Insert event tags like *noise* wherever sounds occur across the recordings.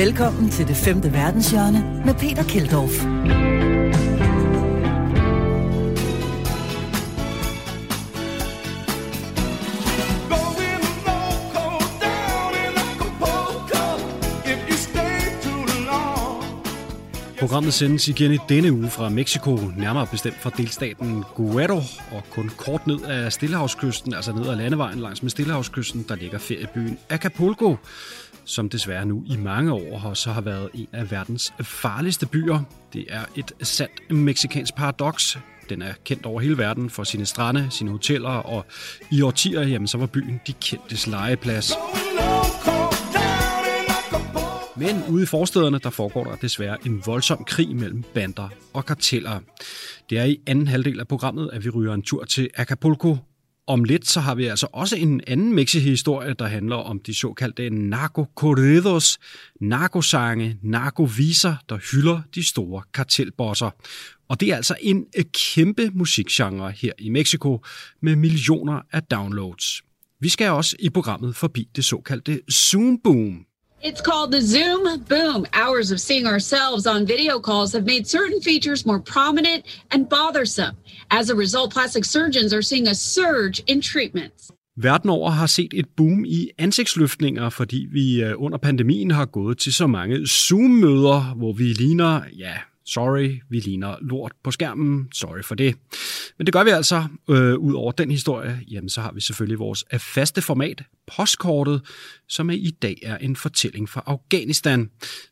Velkommen til det femte verdenshjørne med Peter Keldorf. Programmet sendes igen i denne uge fra Mexico, nærmere bestemt fra delstaten Guerrero, og kun kort ned af Stillehavskysten, altså ned ad landevejen langs med Stillehavskysten, der ligger feriebyen Acapulco, som desværre nu i mange år har så har været en af verdens farligste byer. Det er et sandt meksikansk paradoks. Den er kendt over hele verden for sine strande, sine hoteller, og i årtier jamen, så var byen de kendtes legeplads. Men ude i forstederne, der foregår der desværre en voldsom krig mellem bander og karteller. Det er i anden halvdel af programmet, at vi ryger en tur til Acapulco. Om lidt så har vi altså også en anden Mexi-historie, der handler om de såkaldte narco-corridos, narkosange, narkoviser, der hylder de store kartelbosser. Og det er altså en øh, kæmpe musikgenre her i Mexico med millioner af downloads. Vi skal også i programmet forbi det såkaldte Zoom Boom, It's called the Zoom Boom. Hours of seeing ourselves on video calls have made certain features more prominent and bothersome. As a result, plastic surgeons are seeing a surge in treatments. Verden over har set et boom i ansigtsløftninger, fordi vi øh, under pandemien har gået til så mange Zoom-møder, hvor vi ligner, ja, Sorry, vi ligner lort på skærmen. Sorry for det. Men det gør vi altså. Øh, ud over den historie, jamen så har vi selvfølgelig vores øh, faste format, postkortet, som i dag er en fortælling fra Afghanistan.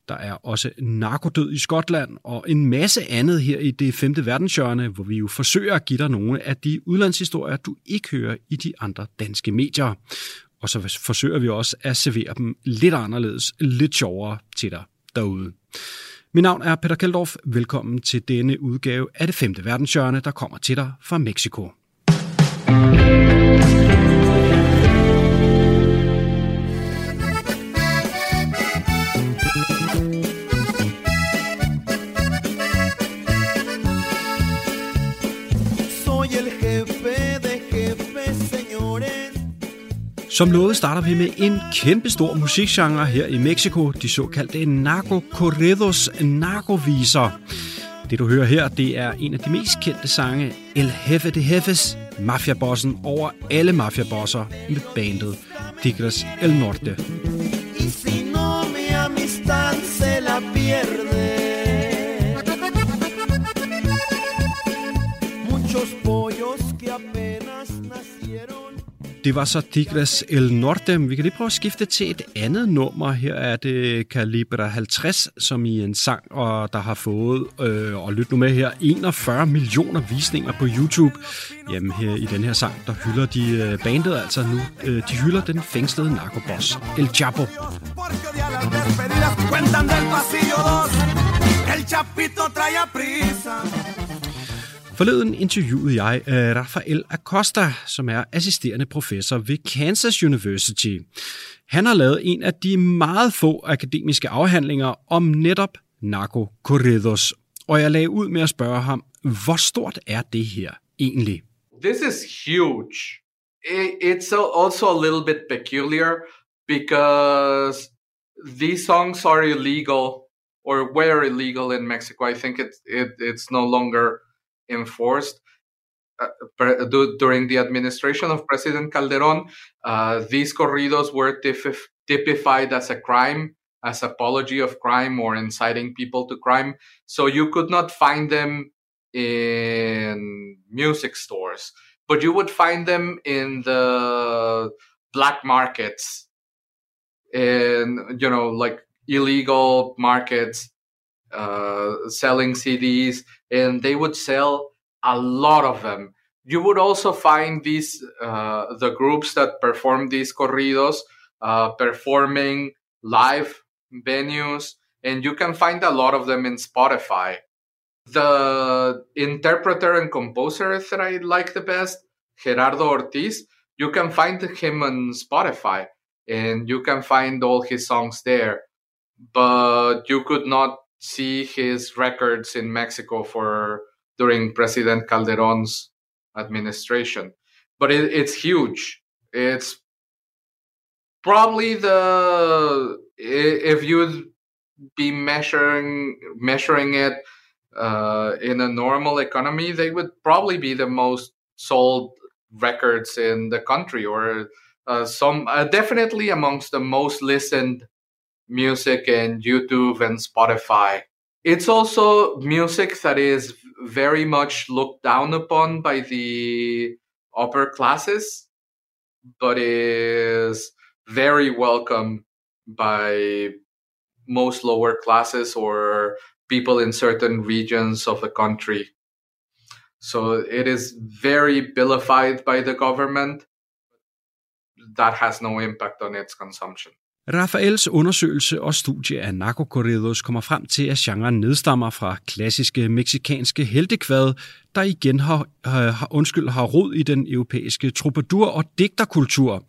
Der er også narkodød i Skotland og en masse andet her i det femte verdenshjørne, hvor vi jo forsøger at give dig nogle af de udlandshistorier, du ikke hører i de andre danske medier. Og så forsøger vi også at servere dem lidt anderledes, lidt sjovere til dig derude. Mit navn er Peter Keldorf. Velkommen til denne udgave af det femte verdenshjørne, der kommer til dig fra Mexico. Som lovet starter vi med en kæmpe stor musikgenre her i Mexico, de såkaldte narco corridos, narcoviser. Det du hører her, det er en af de mest kendte sange, El Jefe de Jefes, mafiabossen over alle mafiabosser med bandet Tigres El Norte. Det var så Diglas El Norte. Vi kan lige prøve at skifte til et andet nummer. Her er det Calibre 50, som i en sang, og der har fået, øh, og lyt nu med her, 41 millioner visninger på YouTube. Jamen her i den her sang, der hylder de øh, bandet altså nu. Øh, de hylder den fængslede narkoboss El Chapo. El Chapito trae prisa Forleden interviewede jeg øh, Rafael Acosta, som er assisterende professor ved Kansas University. Han har lavet en af de meget få akademiske afhandlinger om netop narkokorridos. Og jeg lagde ud med at spørge ham, hvor stort er det her egentlig? This is huge. It's also a little bit peculiar because these songs are illegal or were illegal in Mexico. I think it, it it's no longer enforced uh, during the administration of President Calderon. Uh, these corridos were typified as a crime, as apology of crime or inciting people to crime. So you could not find them in music stores, but you would find them in the black markets, in you know like illegal markets uh, selling CDs, and they would sell a lot of them. You would also find these uh, the groups that perform these corridos uh, performing live venues, and you can find a lot of them in Spotify. The interpreter and composer that I like the best, Gerardo Ortiz, you can find him on Spotify, and you can find all his songs there. But you could not see his records in Mexico for during President Calderon's administration. But it, it's huge. It's probably the if you'd be measuring measuring it uh, in a normal economy, they would probably be the most sold records in the country, or uh, some uh, definitely amongst the most listened music in YouTube and Spotify. It's also music that is very much looked down upon by the upper classes, but is very welcome by most lower classes or people in certain regions of the country. So it is very vilified by the government. That has no impact on its consumption. Rafaels undersøgelse og studie af narcocorridos kommer frem til, at genren nedstammer fra klassiske meksikanske heltekvad, der igen har, øh, har, undskyld, har rod i den europæiske troubadour- og digterkultur.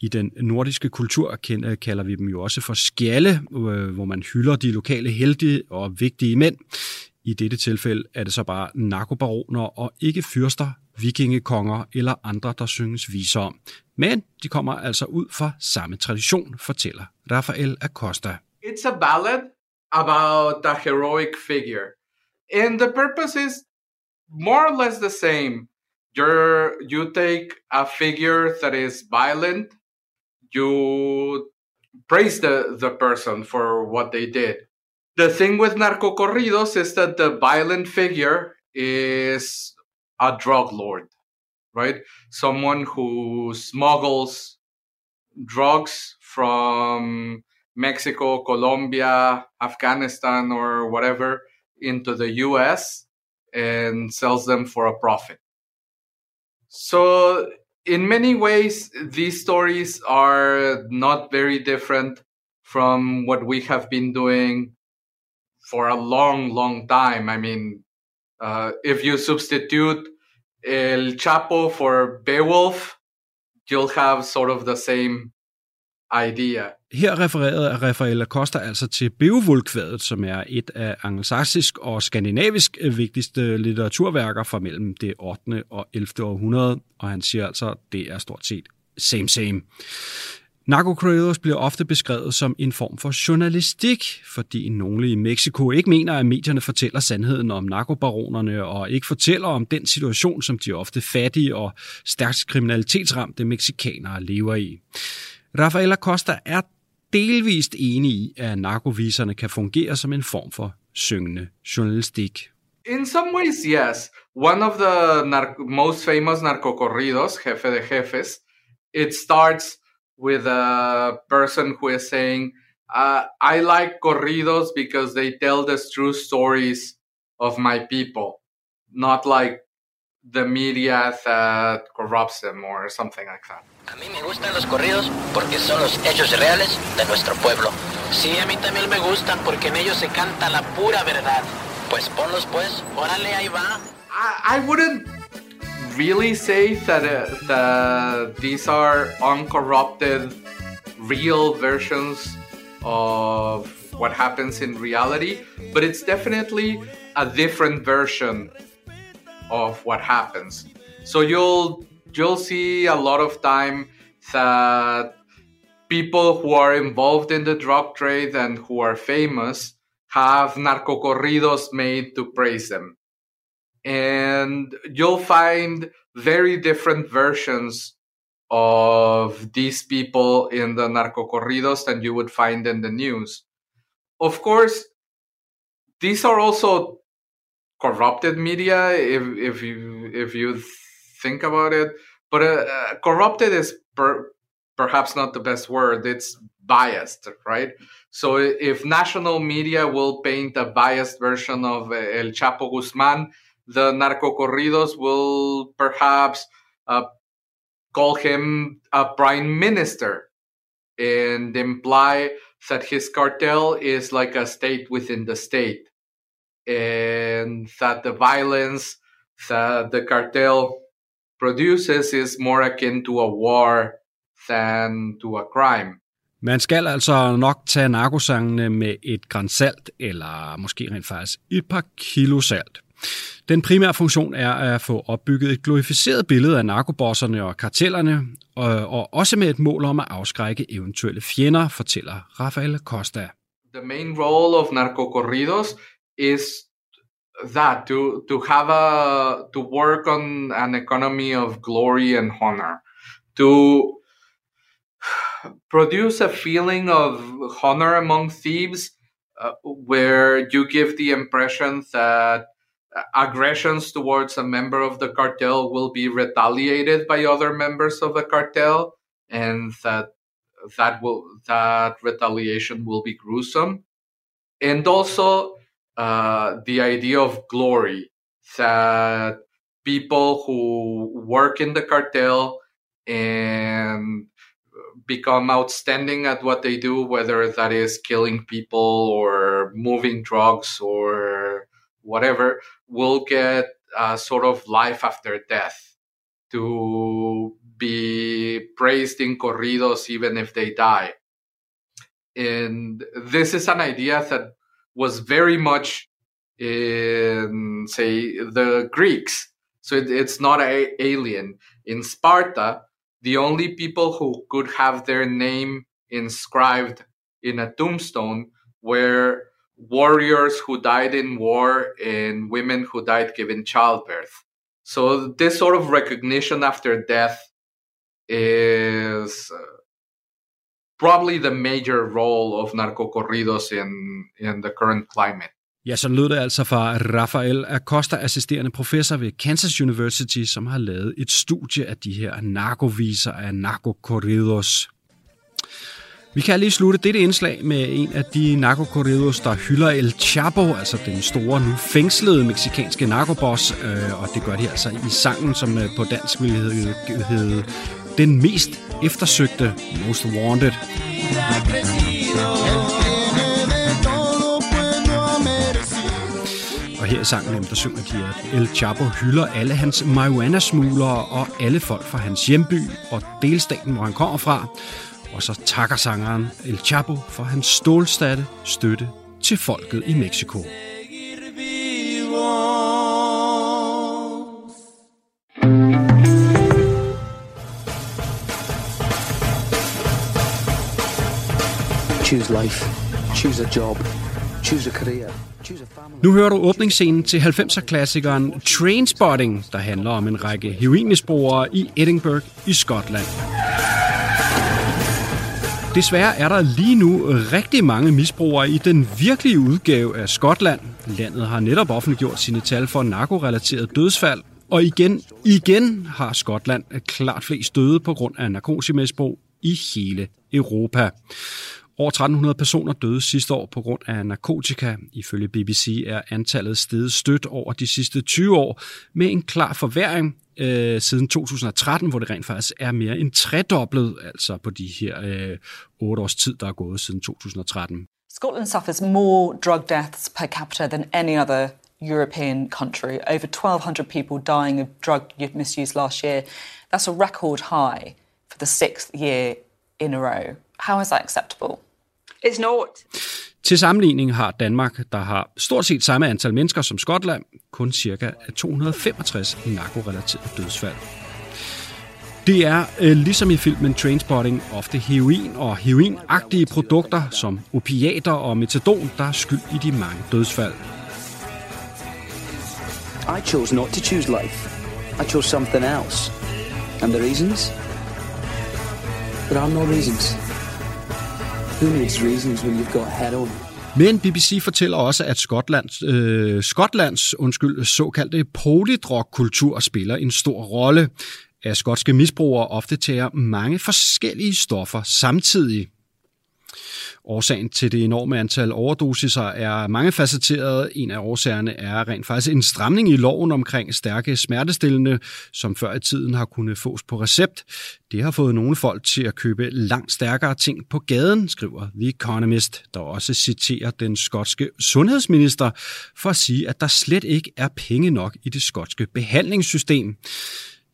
I den nordiske kultur øh, kalder vi dem jo også for skjalle, øh, hvor man hylder de lokale helte og vigtige mænd. I dette tilfælde er det så bare narkobaroner og ikke fyrster, vikingekonger eller andre, der synges viser om. Men de kommer altså ud fra samme tradition, fortæller Rafael Acosta. It's a ballad about a heroic figure. And the purpose is more or less the same. You're, you take a figure that is violent, you praise the, the person for what they did. The thing with narcocorridos is that the violent figure is a drug lord, right? Someone who smuggles drugs from Mexico, Colombia, Afghanistan, or whatever into the US and sells them for a profit. So, in many ways, these stories are not very different from what we have been doing for a long, long time. I mean, uh, if you substitute El Chapo for Beowulf, you'll have sort of the same idea. Her refererede Rafael Acosta altså til Beowulf-kvadet, som er et af angelsaksisk og skandinavisk vigtigste litteraturværker fra mellem det 8. og 11. århundrede, og han siger altså, det er stort set same same. Narcocorridos bliver ofte beskrevet som en form for journalistik, fordi nogle i Mexico ikke mener, at medierne fortæller sandheden om narkobaronerne og ikke fortæller om den situation, som de ofte fattige og stærkt kriminalitetsramte meksikanere lever i. Rafaela Costa er delvist enig i, at narkoviserne kan fungere som en form for syngende journalistik. In some ways, yes. One of the most famous narcocorridos, Jefe de Jefes, it starts with a person who is saying, uh, I like corridos because they tell the true stories of my people, not like the media that corrupts them or something like that. A mí me gustan los corridos porque son los hechos reales de nuestro pueblo. Sí, a mí también me gustan porque en ellos se canta la pura verdad. Pues ponlos pues, órale, ahí va. I, I wouldn't really say that uh, that these are uncorrupted, real versions of what happens in reality, but it's definitely a different version of what happens. So you'll you'll see a lot of time that people who are involved in the drug trade and who are famous have narcocorridos made to praise them and you'll find very different versions of these people in the narcocorridos than you would find in the news. Of course, these are also corrupted media if if you if you think about it, but uh, corrupted is per, perhaps not the best word. It's biased, right? So if national media will paint a biased version of El Chapo Guzman, the narcocorridos will perhaps uh, call him a prime minister and imply that his cartel is like a state within the state and that the violence that the cartel produces is more akin to a war than to a crime. Man skal altså nok tage narkosangene med et gran salt, eller måske rent faktisk et par kilo salt. Den primære funktion er at få opbygget et glorificeret billede af narkobosserne og kartellerne, og, og også med et mål om at afskrække eventuelle fjender, fortæller Rafael Costa. the main role of narcocorridos is that to to have a to work on an economy of glory and honor to produce a feeling of honor among thieves uh, where you give the impression that aggressions towards a member of the cartel will be retaliated by other members of the cartel and that that will that retaliation will be gruesome. And also uh, the idea of glory that people who work in the cartel and become outstanding at what they do, whether that is killing people or moving drugs or whatever, will get a sort of life after death to be praised in corridos even if they die. And this is an idea that was very much in, say, the Greeks. So it, it's not a, alien. In Sparta, the only people who could have their name inscribed in a tombstone were warriors who died in war and women who died giving childbirth. So this sort of recognition after death is uh, probably the major role of narcocorridos in, in the current climate. Ja, så lød det altså fra Rafael Acosta, assisterende professor ved Kansas University, som har lavet et studie af de her narkoviser af narcocorridos. Vi kan lige slutte dette indslag med en af de narkokorridos, der hylder El Chapo, altså den store, nu fængslede meksikanske narkoboss, øh, og det gør de altså i sangen, som øh, på dansk ville hedde, øh, hedde Den mest eftersøgte, Most Wanted. Og her i sangen, der synger de, at El Chapo hylder alle hans marihuana-smuglere og alle folk fra hans hjemby og delstaten, hvor han kommer fra. Og så takker sangeren El Chapo for hans stålstatte støtte til folket i Mexico. Choose life. Choose a job. Choose a career. Choose a family. Nu hører du åbningsscenen til 90'er-klassikeren Trainspotting, der handler om en række heroinmisbrugere i Edinburgh i Skotland. Desværre er der lige nu rigtig mange misbrugere i den virkelige udgave af Skotland. Landet har netop offentliggjort sine tal for narkorelateret dødsfald, og igen, igen har Skotland klart flest døde på grund af narkotimisbrug i hele Europa. Over 1300 personer døde sidste år på grund af narkotika. Ifølge BBC er antallet steget stødt over de sidste 20 år med en klar forværing øh, siden 2013, hvor det rent faktisk er mere end tredoblet, altså på de her øh, 8 års tid, der er gået siden 2013. Scotland suffers more drug deaths per capita than any other European country. Over 1,200 people dying of drug misuse last year. That's a record high for the sixth year in a row. How is that acceptable? It's not. Til sammenligning har Danmark, der har stort set samme antal mennesker som Skotland, kun cirka 265 narkorelaterede dødsfald. Det er, øh, ligesom i filmen Trainspotting, ofte heroin og heroinagtige produkter som opiater og metadon, der er skyld i de mange dødsfald. I chose not to choose life. I chose something else. And the reasons? There are no reasons. Who needs reasons when you've got heroin? Men BBC fortæller også, at Skotlands, øh, Skotlands undskyld, såkaldte polydrogkultur spiller en stor rolle. At skotske misbrugere ofte tager mange forskellige stoffer samtidig. Årsagen til det enorme antal overdosiser er mangefacetteret. En af årsagerne er rent faktisk en stramning i loven omkring stærke smertestillende, som før i tiden har kunnet fås på recept. Det har fået nogle folk til at købe langt stærkere ting på gaden, skriver The Economist, der også citerer den skotske sundhedsminister for at sige, at der slet ikke er penge nok i det skotske behandlingssystem.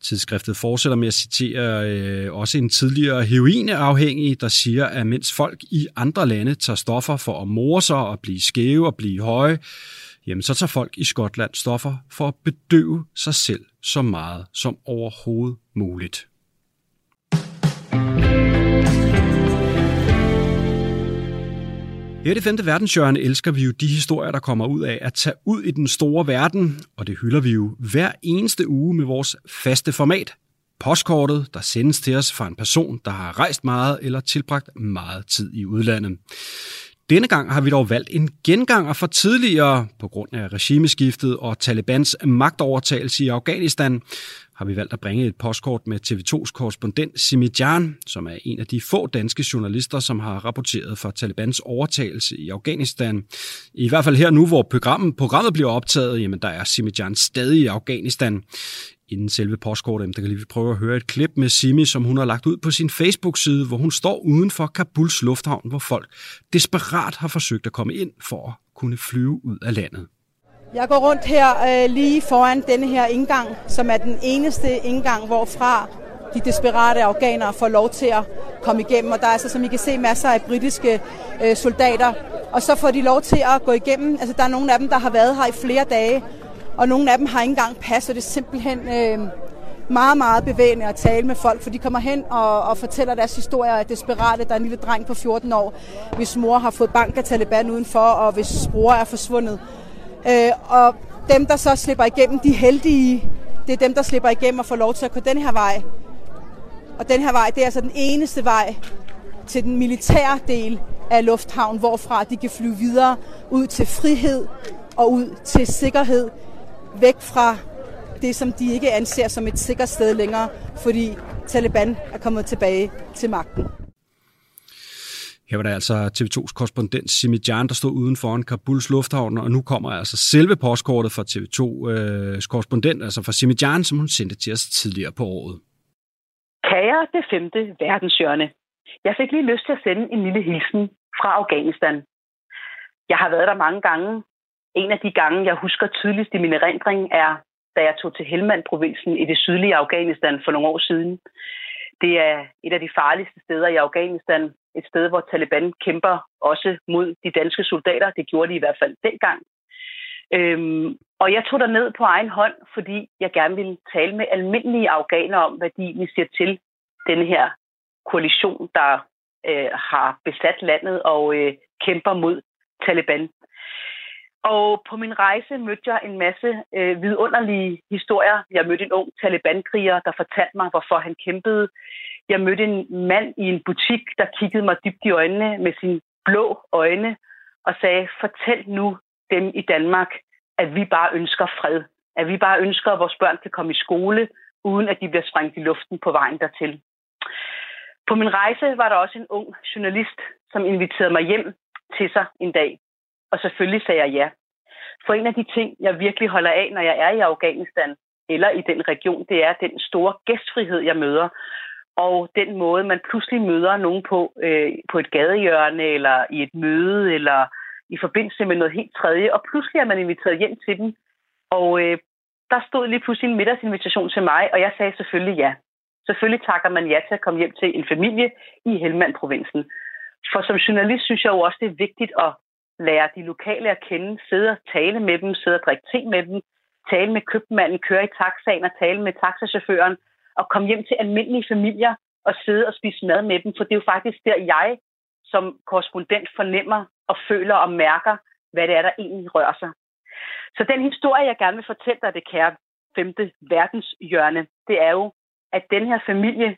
Tidsskriftet fortsætter med at citere øh, også en tidligere heroineafhængig, der siger, at mens folk i andre lande tager stoffer for at more sig og blive skæve og blive høje, jamen så tager folk i Skotland stoffer for at bedøve sig selv så meget som overhovedet muligt. Her i det femte verdenshjørne elsker vi jo de historier, der kommer ud af at tage ud i den store verden, og det hylder vi jo hver eneste uge med vores faste format. Postkortet, der sendes til os fra en person, der har rejst meget eller tilbragt meget tid i udlandet. Denne gang har vi dog valgt en genganger fra tidligere på grund af regimeskiftet og Talibans magtovertagelse i Afghanistan har vi valgt at bringe et postkort med TV2's korrespondent Simi Jan, som er en af de få danske journalister, som har rapporteret for Talibans overtagelse i Afghanistan. I hvert fald her nu, hvor programmet, programmet bliver optaget, jamen der er Simi Jan stadig i Afghanistan. Inden selve postkortet, der kan lige prøve at høre et klip med Simi, som hun har lagt ud på sin Facebook-side, hvor hun står uden for Kabuls lufthavn, hvor folk desperat har forsøgt at komme ind for at kunne flyve ud af landet. Jeg går rundt her øh, lige foran denne her indgang, som er den eneste indgang, hvorfra de desperate afghanere får lov til at komme igennem. Og der er altså, som I kan se, masser af britiske øh, soldater. Og så får de lov til at gå igennem. Altså, der er nogle af dem, der har været her i flere dage, og nogle af dem har ikke engang pas, og det er simpelthen øh, meget, meget bevægende at tale med folk, for de kommer hen og, og fortæller deres historier af desperate. Der er en lille dreng på 14 år, hvis mor har fået bank af Taliban udenfor, og hvis bror er forsvundet. Øh, og dem, der så slipper igennem, de heldige, det er dem, der slipper igennem og får lov til at gå den her vej. Og den her vej, det er altså den eneste vej til den militære del af lufthavn, hvorfra de kan flyve videre ud til frihed og ud til sikkerhed, væk fra det, som de ikke anser som et sikkert sted længere, fordi Taliban er kommet tilbage til magten. Her var der altså TV2's korrespondent Simi Jan, der stod uden foran Kabuls lufthavn, og nu kommer altså selve postkortet fra TV2's øh, korrespondent, altså fra Simi Jan, som hun sendte til os tidligere på året. Kære det femte verdenshjørne. Jeg fik lige lyst til at sende en lille hilsen fra Afghanistan. Jeg har været der mange gange. En af de gange, jeg husker tydeligst i min erindring, er, da jeg tog til Helmand-provinsen i det sydlige Afghanistan for nogle år siden. Det er et af de farligste steder i Afghanistan, et sted, hvor Taliban kæmper også mod de danske soldater. Det gjorde de i hvert fald dengang. Øhm, og jeg tog ned på egen hånd, fordi jeg gerne ville tale med almindelige afghanere om, hvad de siger til den her koalition, der øh, har besat landet og øh, kæmper mod Taliban. Og på min rejse mødte jeg en masse øh, vidunderlige historier. Jeg mødte en ung Taliban-kriger, der fortalte mig, hvorfor han kæmpede. Jeg mødte en mand i en butik, der kiggede mig dybt i øjnene med sine blå øjne og sagde, fortæl nu dem i Danmark, at vi bare ønsker fred. At vi bare ønsker, at vores børn kan komme i skole, uden at de bliver sprængt i luften på vejen dertil. På min rejse var der også en ung journalist, som inviterede mig hjem til sig en dag. Og selvfølgelig sagde jeg ja. For en af de ting, jeg virkelig holder af, når jeg er i Afghanistan, eller i den region, det er den store gæstfrihed, jeg møder og den måde, man pludselig møder nogen på, øh, på et gadehjørne, eller i et møde, eller i forbindelse med noget helt tredje, og pludselig er man inviteret hjem til dem. Og øh, der stod lige pludselig en middagsinvitation til mig, og jeg sagde selvfølgelig ja. Selvfølgelig takker man ja til at komme hjem til en familie i Helmand-provinsen. For som journalist synes jeg jo også, det er vigtigt at lære de lokale at kende, sidde og tale med dem, sidde og drikke te med dem, tale med købmanden, køre i taxaen og tale med taxachaufføren, at komme hjem til almindelige familier og sidde og spise mad med dem, for det er jo faktisk der, jeg som korrespondent fornemmer og føler og mærker, hvad det er, der egentlig rører sig. Så den historie, jeg gerne vil fortælle dig, det kære femte verdenshjørne, det er jo, at den her familie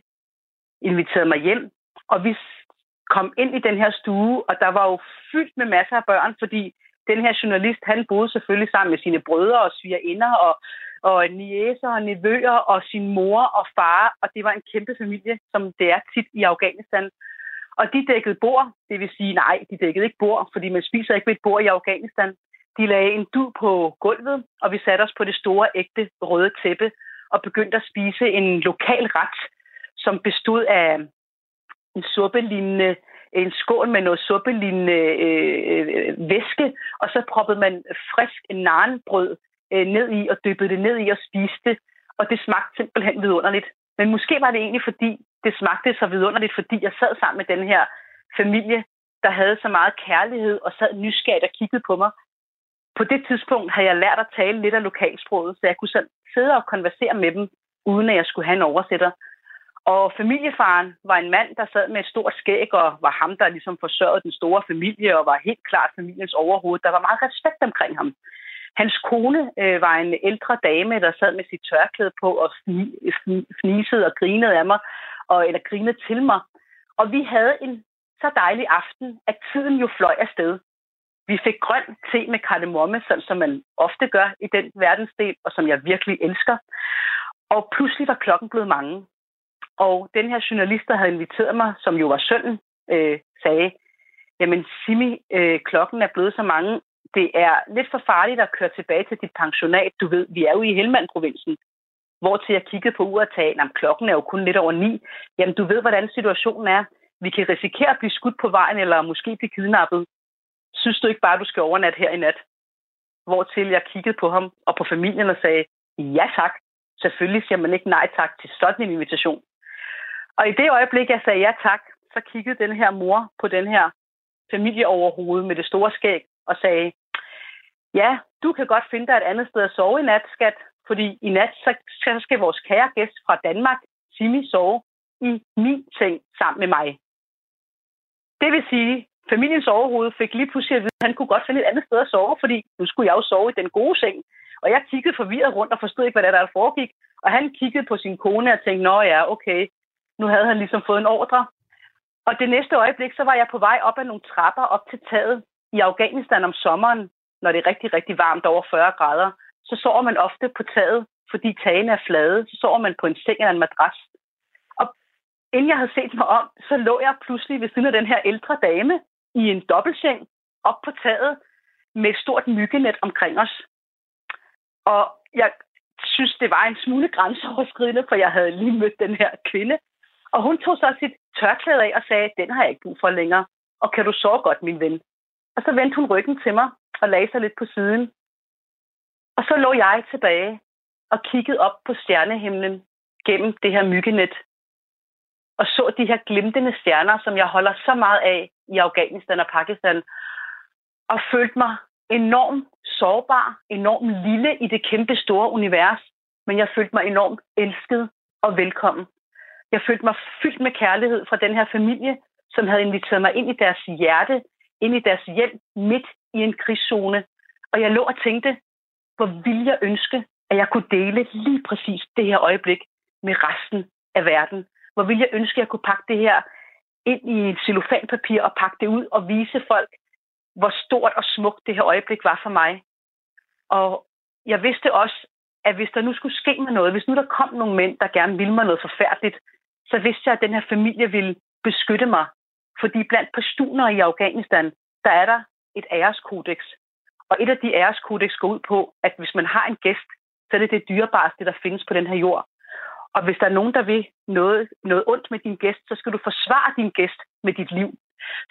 inviterede mig hjem, og vi kom ind i den her stue, og der var jo fyldt med masser af børn, fordi den her journalist, han boede selvfølgelig sammen med sine brødre og svigerinder og og niæser og nevøer og sin mor og far, og det var en kæmpe familie, som det er tit i Afghanistan. Og de dækkede bord, det vil sige, nej, de dækkede ikke bord, fordi man spiser ikke ved et bord i Afghanistan. De lagde en du på gulvet, og vi satte os på det store, ægte røde tæppe og begyndte at spise en lokal ret, som bestod af en suppelignende en skål med noget suppelignende øh, øh, væske, og så proppede man frisk narnbrød øh, ned i og dyppede det ned i og spiste det. Og det smagte simpelthen vidunderligt. Men måske var det egentlig, fordi det smagte så vidunderligt, fordi jeg sad sammen med den her familie, der havde så meget kærlighed og sad nysgerrigt og kiggede på mig. På det tidspunkt havde jeg lært at tale lidt af lokalsproget, så jeg kunne sådan sidde og konversere med dem, uden at jeg skulle have en oversætter. Og familiefaren var en mand, der sad med et stort skæg og var ham, der ligesom forsørgede den store familie og var helt klart familiens overhoved. Der var meget respekt omkring ham. Hans kone øh, var en ældre dame, der sad med sit tørklæde på og fnisede og grinede af mig, og, eller grinede til mig. Og vi havde en så dejlig aften, at tiden jo fløj afsted. Vi fik grøn te med kardemomme, sådan som man ofte gør i den verdensdel, og som jeg virkelig elsker. Og pludselig var klokken blevet mange. Og den her journalist, der havde inviteret mig, som jo var sønnen, øh, sagde, jamen Simi, øh, klokken er blevet så mange, det er lidt for farligt at køre tilbage til dit pensionat. Du ved, vi er jo i Helmand-provincen. Hvor til jeg kiggede på uret og sagde, klokken er jo kun lidt over ni. Jamen, du ved, hvordan situationen er. Vi kan risikere at blive skudt på vejen, eller måske blive kidnappet. Synes du ikke bare, du skal overnatte her i nat? Hvor til jeg kiggede på ham og på familien og sagde, ja tak. Selvfølgelig siger man ikke nej tak til sådan en invitation. Og i det øjeblik, jeg sagde ja tak, så kiggede den her mor på den her familie overhovedet med det store skæg og sagde, ja, du kan godt finde dig et andet sted at sove i nat, skat, fordi i nat så skal vores kære gæst fra Danmark, Simi, sove i min seng sammen med mig. Det vil sige, familiens overhoved fik lige pludselig at vide, at han kunne godt finde et andet sted at sove, fordi nu skulle jeg jo sove i den gode seng. Og jeg kiggede forvirret rundt og forstod ikke, hvad der, der foregik. Og han kiggede på sin kone og tænkte, nå ja, okay, nu havde han ligesom fået en ordre. Og det næste øjeblik, så var jeg på vej op ad nogle trapper op til taget i Afghanistan om sommeren, når det er rigtig, rigtig varmt over 40 grader. Så sover man ofte på taget, fordi tagene er flade. Så sover man på en seng eller en madras. Og inden jeg havde set mig om, så lå jeg pludselig ved siden af den her ældre dame i en dobbeltseng op på taget med et stort myggenet omkring os. Og jeg synes, det var en smule grænseoverskridende, for jeg havde lige mødt den her kvinde, og hun tog så sit tørklæde af og sagde, den har jeg ikke brug for længere. Og kan du sove godt, min ven? Og så vendte hun ryggen til mig og lagde sig lidt på siden. Og så lå jeg tilbage og kiggede op på stjernehimlen gennem det her myggenet. Og så de her glimtende stjerner, som jeg holder så meget af i Afghanistan og Pakistan. Og følte mig enormt sårbar, enormt lille i det kæmpe store univers. Men jeg følte mig enormt elsket og velkommen. Jeg følte mig fyldt med kærlighed fra den her familie, som havde inviteret mig ind i deres hjerte, ind i deres hjem, midt i en krigszone. Og jeg lå og tænkte, hvor ville jeg ønske, at jeg kunne dele lige præcis det her øjeblik med resten af verden. Hvor ville jeg ønske, at jeg kunne pakke det her ind i et cellofanpapir og pakke det ud og vise folk, hvor stort og smukt det her øjeblik var for mig. Og jeg vidste også, at hvis der nu skulle ske mig noget, hvis nu der kom nogle mænd, der gerne ville mig noget forfærdeligt, så vidste jeg, at den her familie ville beskytte mig. Fordi blandt pastuner i Afghanistan, der er der et æreskodex. Og et af de æreskodex går ud på, at hvis man har en gæst, så er det det dyrebareste, der findes på den her jord. Og hvis der er nogen, der vil noget, noget ondt med din gæst, så skal du forsvare din gæst med dit liv.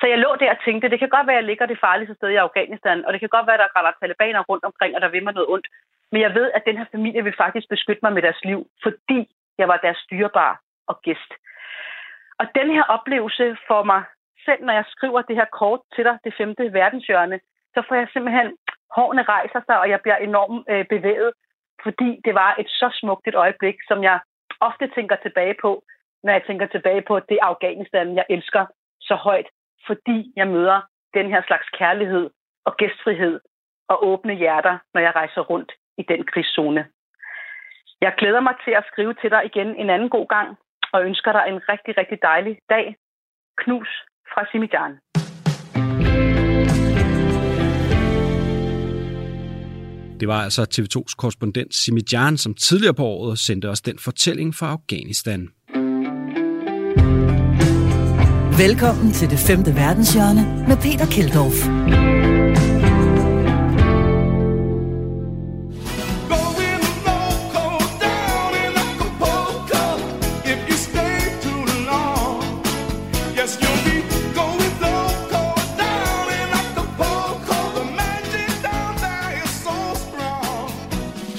Så jeg lå der og tænkte, det kan godt være, at jeg ligger det farligste sted i Afghanistan, og det kan godt være, at der er talibaner rundt omkring, og der vil mig noget ondt. Men jeg ved, at den her familie vil faktisk beskytte mig med deres liv, fordi jeg var deres styrebar og gæst. Og den her oplevelse får mig selv, når jeg skriver det her kort til dig, det femte verdenshjørne, så får jeg simpelthen, hårene rejser sig, og jeg bliver enormt øh, bevæget, fordi det var et så smukt et øjeblik, som jeg ofte tænker tilbage på, når jeg tænker tilbage på det Afghanistan, jeg elsker så højt, fordi jeg møder den her slags kærlighed og gæstfrihed og åbne hjerter, når jeg rejser rundt i den krigszone. Jeg glæder mig til at skrive til dig igen en anden god gang, og ønsker dig en rigtig, rigtig dejlig dag. Knus fra Simijan. Det var altså TV2's korrespondent Simijan, som tidligere på året sendte os den fortælling fra Afghanistan. Velkommen til det femte verdenshjørne med Peter Keldorf.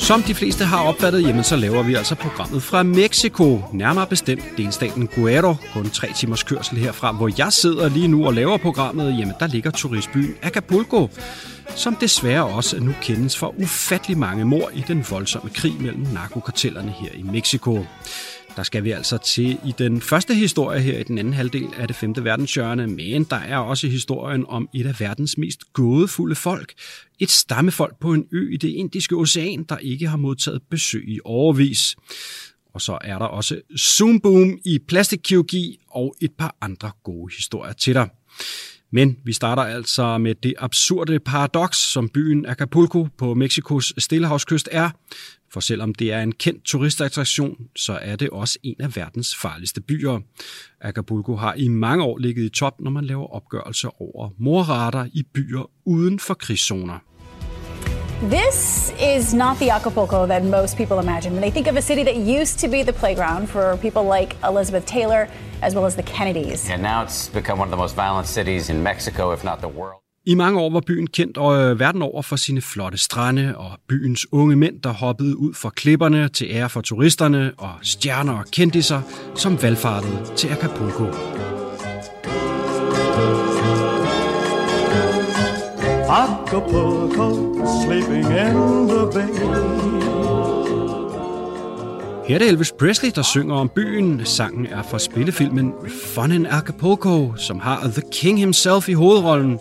Som de fleste har opfattet, jamen, så laver vi altså programmet fra Mexico, nærmere bestemt delstaten Guerrero, kun tre timers kørsel herfra, hvor jeg sidder lige nu og laver programmet, jamen der ligger turistbyen Acapulco, som desværre også nu kendes for ufattelig mange mor i den voldsomme krig mellem narkokartellerne her i Mexico der skal vi altså til i den første historie her i den anden halvdel af det femte verdenshjørne, men der er også historien om et af verdens mest gådefulde folk. Et stammefolk på en ø i det indiske ocean, der ikke har modtaget besøg i overvis. Og så er der også Zoom Boom i plastikkirurgi og et par andre gode historier til dig. Men vi starter altså med det absurde paradoks, som byen Acapulco på Mexikos stillehavskyst er. For selvom det er en kendt turistattraktion, så er det også en af verdens farligste byer. Acapulco har i mange år ligget i top, når man laver opgørelser over morrater i byer uden for krigszoner. This is not the Acapulco that most people imagine when they think of a city that used to be the playground for people like Elizabeth Taylor, as well as the Kennedys. And now it's become one of the most violent cities in Mexico, if not the world. I mange år var byen kendt og øh, verden over for sine flotte strande og byens unge mænd, der hoppede ud fra klipperne til ære for turisterne og stjerner og kendiser, som valgfartede til Acapulco. Acapulco, sleeping in the bay. Her er det Elvis Presley, der synger om byen. Sangen er fra spillefilmen Fun in Acapulco, som har The King himself i hovedrollen.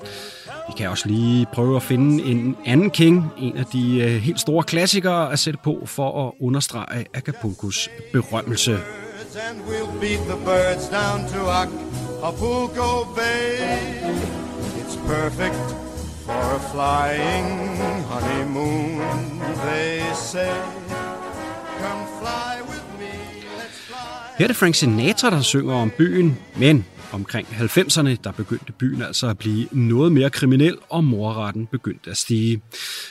Vi kan også lige prøve at finde en anden King, en af de øh, helt store klassikere at sætte på for at understrege Acapulcos berømmelse. And we'll beat the birds down to Acapulco Bay. It's perfect for a flying honeymoon, they say. Her er det Frank Sinatra, der synger om byen, men omkring 90'erne, der begyndte byen altså at blive noget mere kriminel, og morretten begyndte at stige.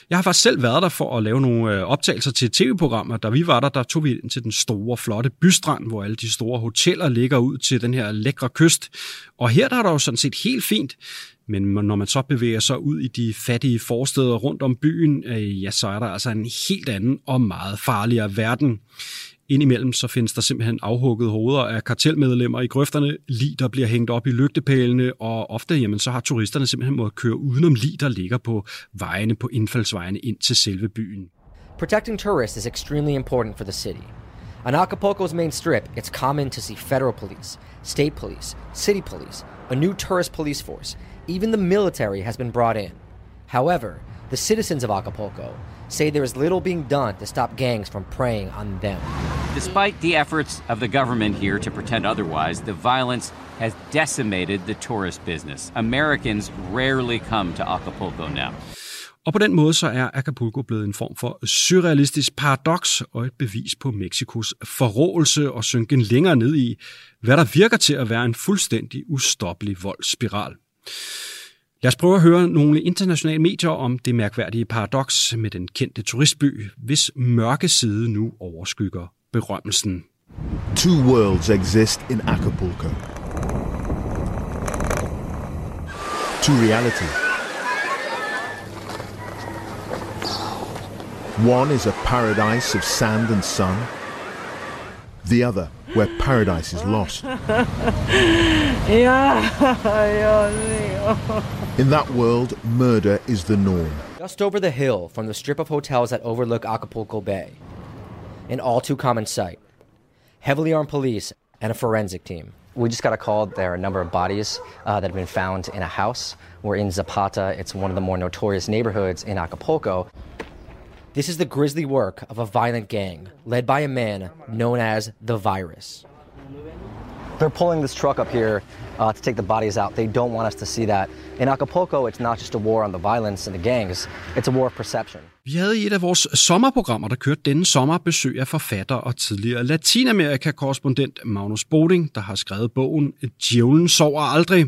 Jeg har faktisk selv været der for at lave nogle øh, optagelser til tv-programmer. Da vi var der, der tog vi ind til den store, flotte bystrand, hvor alle de store hoteller ligger ud til den her lækre kyst. Og her der er der jo sådan set helt fint. Men når man så bevæger sig ud i de fattige forsteder rundt om byen, øh, ja, så er der altså en helt anden og meget farligere verden. Indimellem så findes der simpelthen afhugget hoveder af kartelmedlemmer i grøfterne, lig der bliver hængt op i lygtepælene, og ofte jamen, så har turisterne simpelthen måttet køre udenom lig, der ligger på vejene, på indfaldsvejene ind til selve byen. Protecting tourists is extremely important for the city. On Acapulco's main strip, it's common to see federal police, state police, city police, a new tourist police force, even the military has been brought in. However, the citizens of Acapulco say there is little being done to stop gangs from preying on them. Despite the efforts of the government here to pretend otherwise, the violence has decimated the tourist business. Americans rarely come to Acapulco now. Og på den måde så er Acapulco blevet en form for surrealistisk paradoks og et bevis på Mexikos forråelse og synken længere ned i, hvad der virker til at være en fuldstændig ustoppelig voldsspiral. Lad os prøve at høre nogle internationale medier om det mærkværdige paradoks med den kendte turistby, hvis mørke side nu overskygger berømmelsen. Two worlds exist in Acapulco. Two reality. One is a paradise of sand and sun. The other, where paradise is lost. *laughs* *laughs* In that world, murder is the norm. Just over the hill from the strip of hotels that overlook Acapulco Bay, an all too common sight. Heavily armed police and a forensic team. We just got a call. There are a number of bodies uh, that have been found in a house. We're in Zapata. It's one of the more notorious neighborhoods in Acapulco. This is the grisly work of a violent gang led by a man known as the Virus. They're pulling this truck up here uh, to take the bodies out. They don't want us to see that. In Acapulco, it's not just a war on the violence and the gangs, it's a war of perception. Vi havde i et af vores sommerprogrammer, der kørte denne sommer, besøg af forfatter og tidligere Latinamerika-korrespondent Magnus Boding, der har skrevet bogen Djævlen sover aldrig.